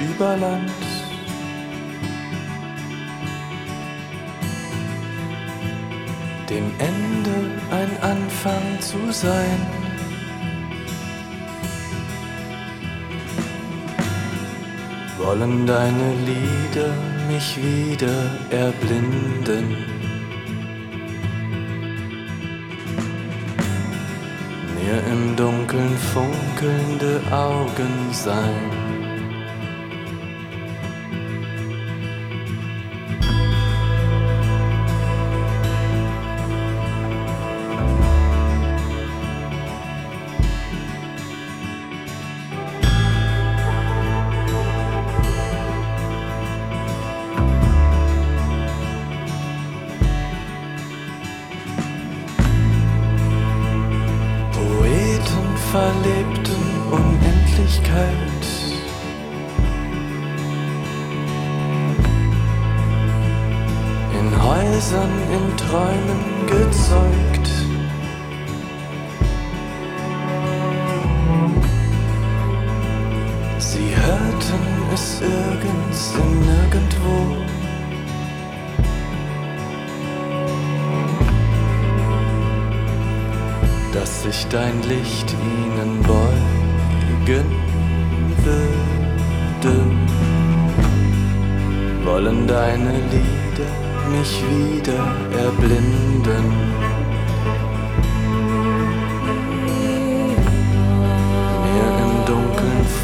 über Land. Dem Ende ein Anfang zu sein. Wollen deine Lieder mich wieder erblinden? Mir im Dunkeln funkelnde Augen sein.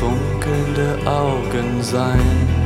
funkelnde Augen sein.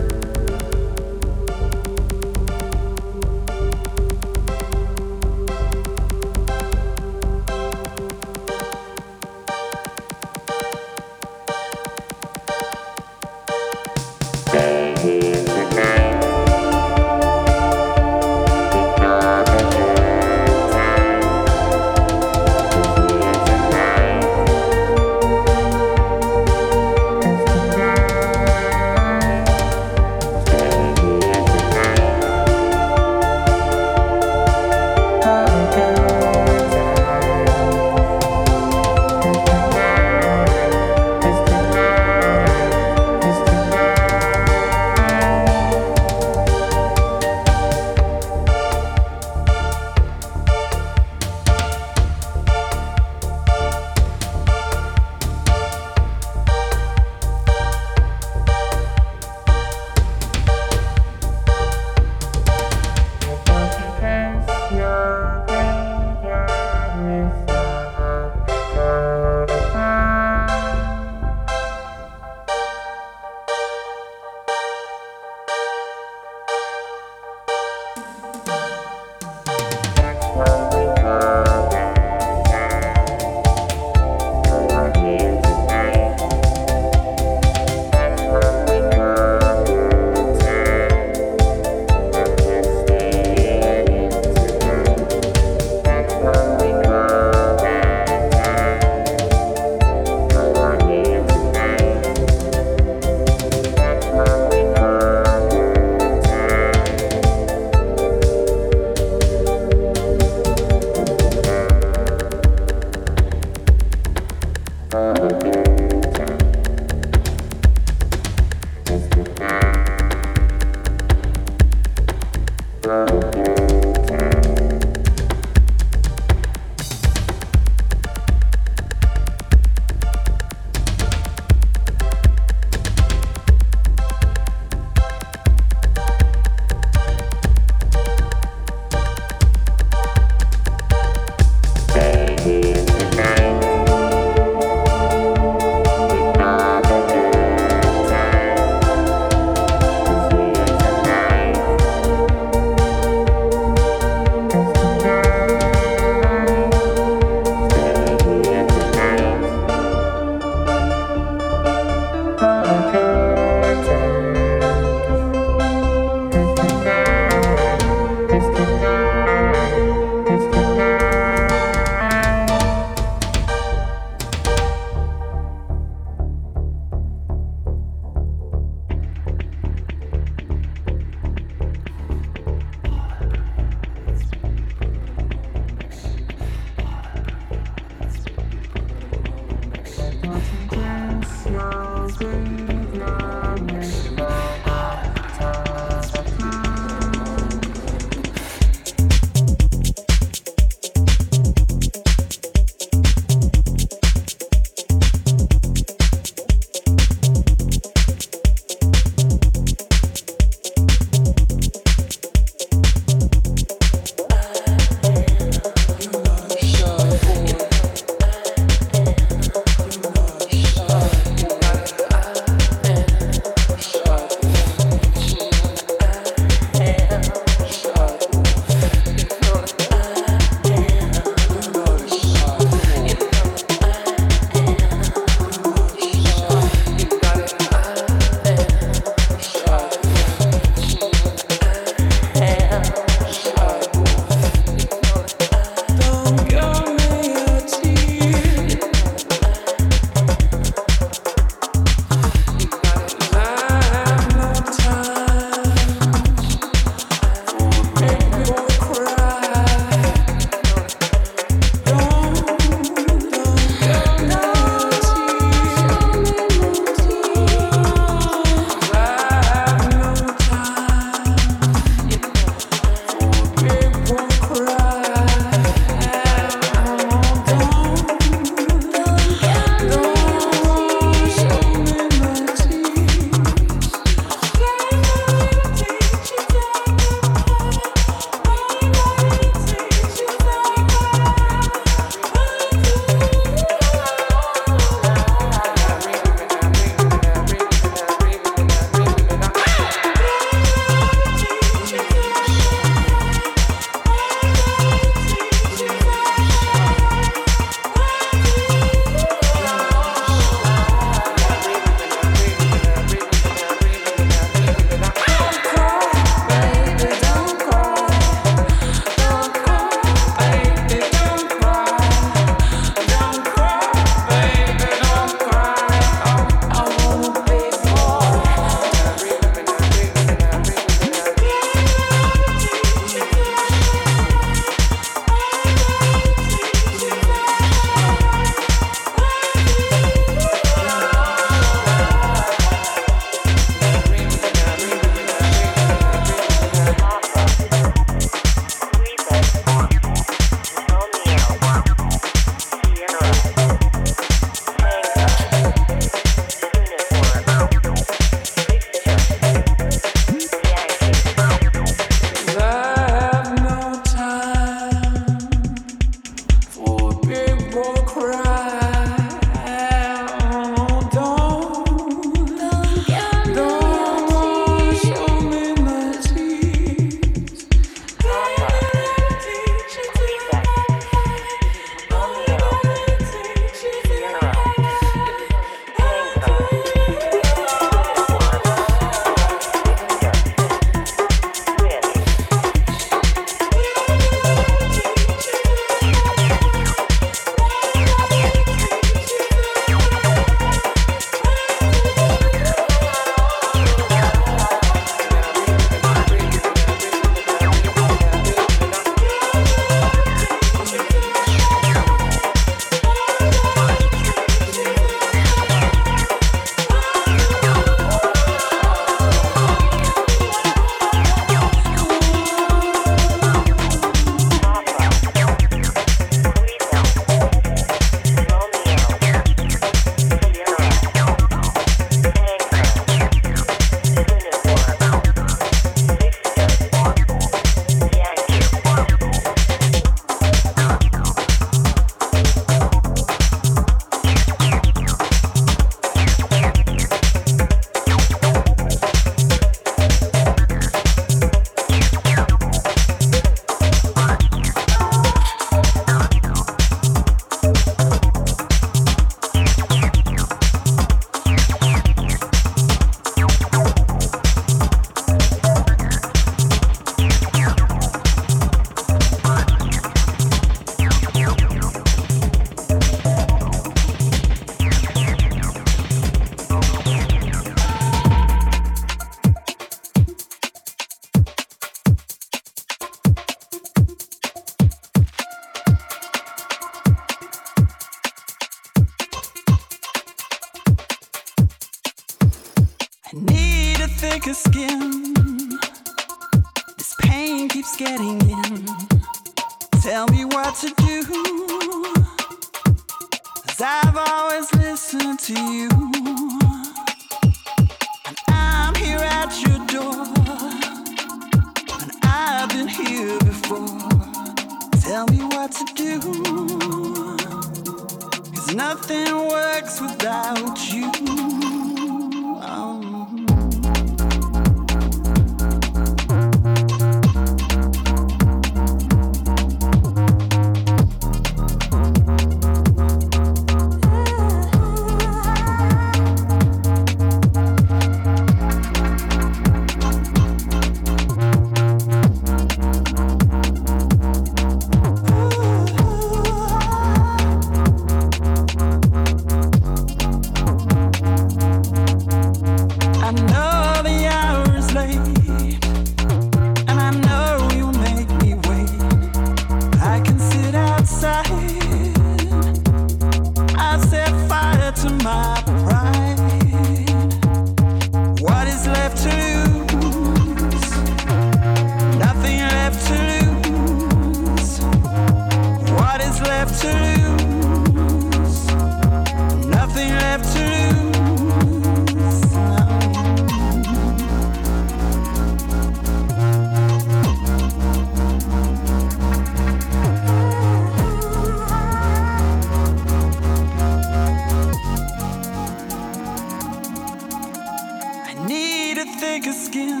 Need a thicker skin.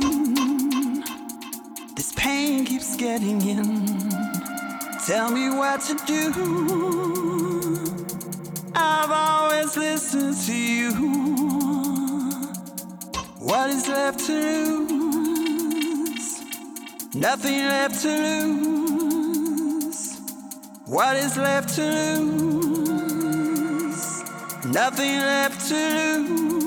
This pain keeps getting in. Tell me what to do. I've always listened to you. What is left to lose? Nothing left to lose. What is left to lose? Nothing left to lose.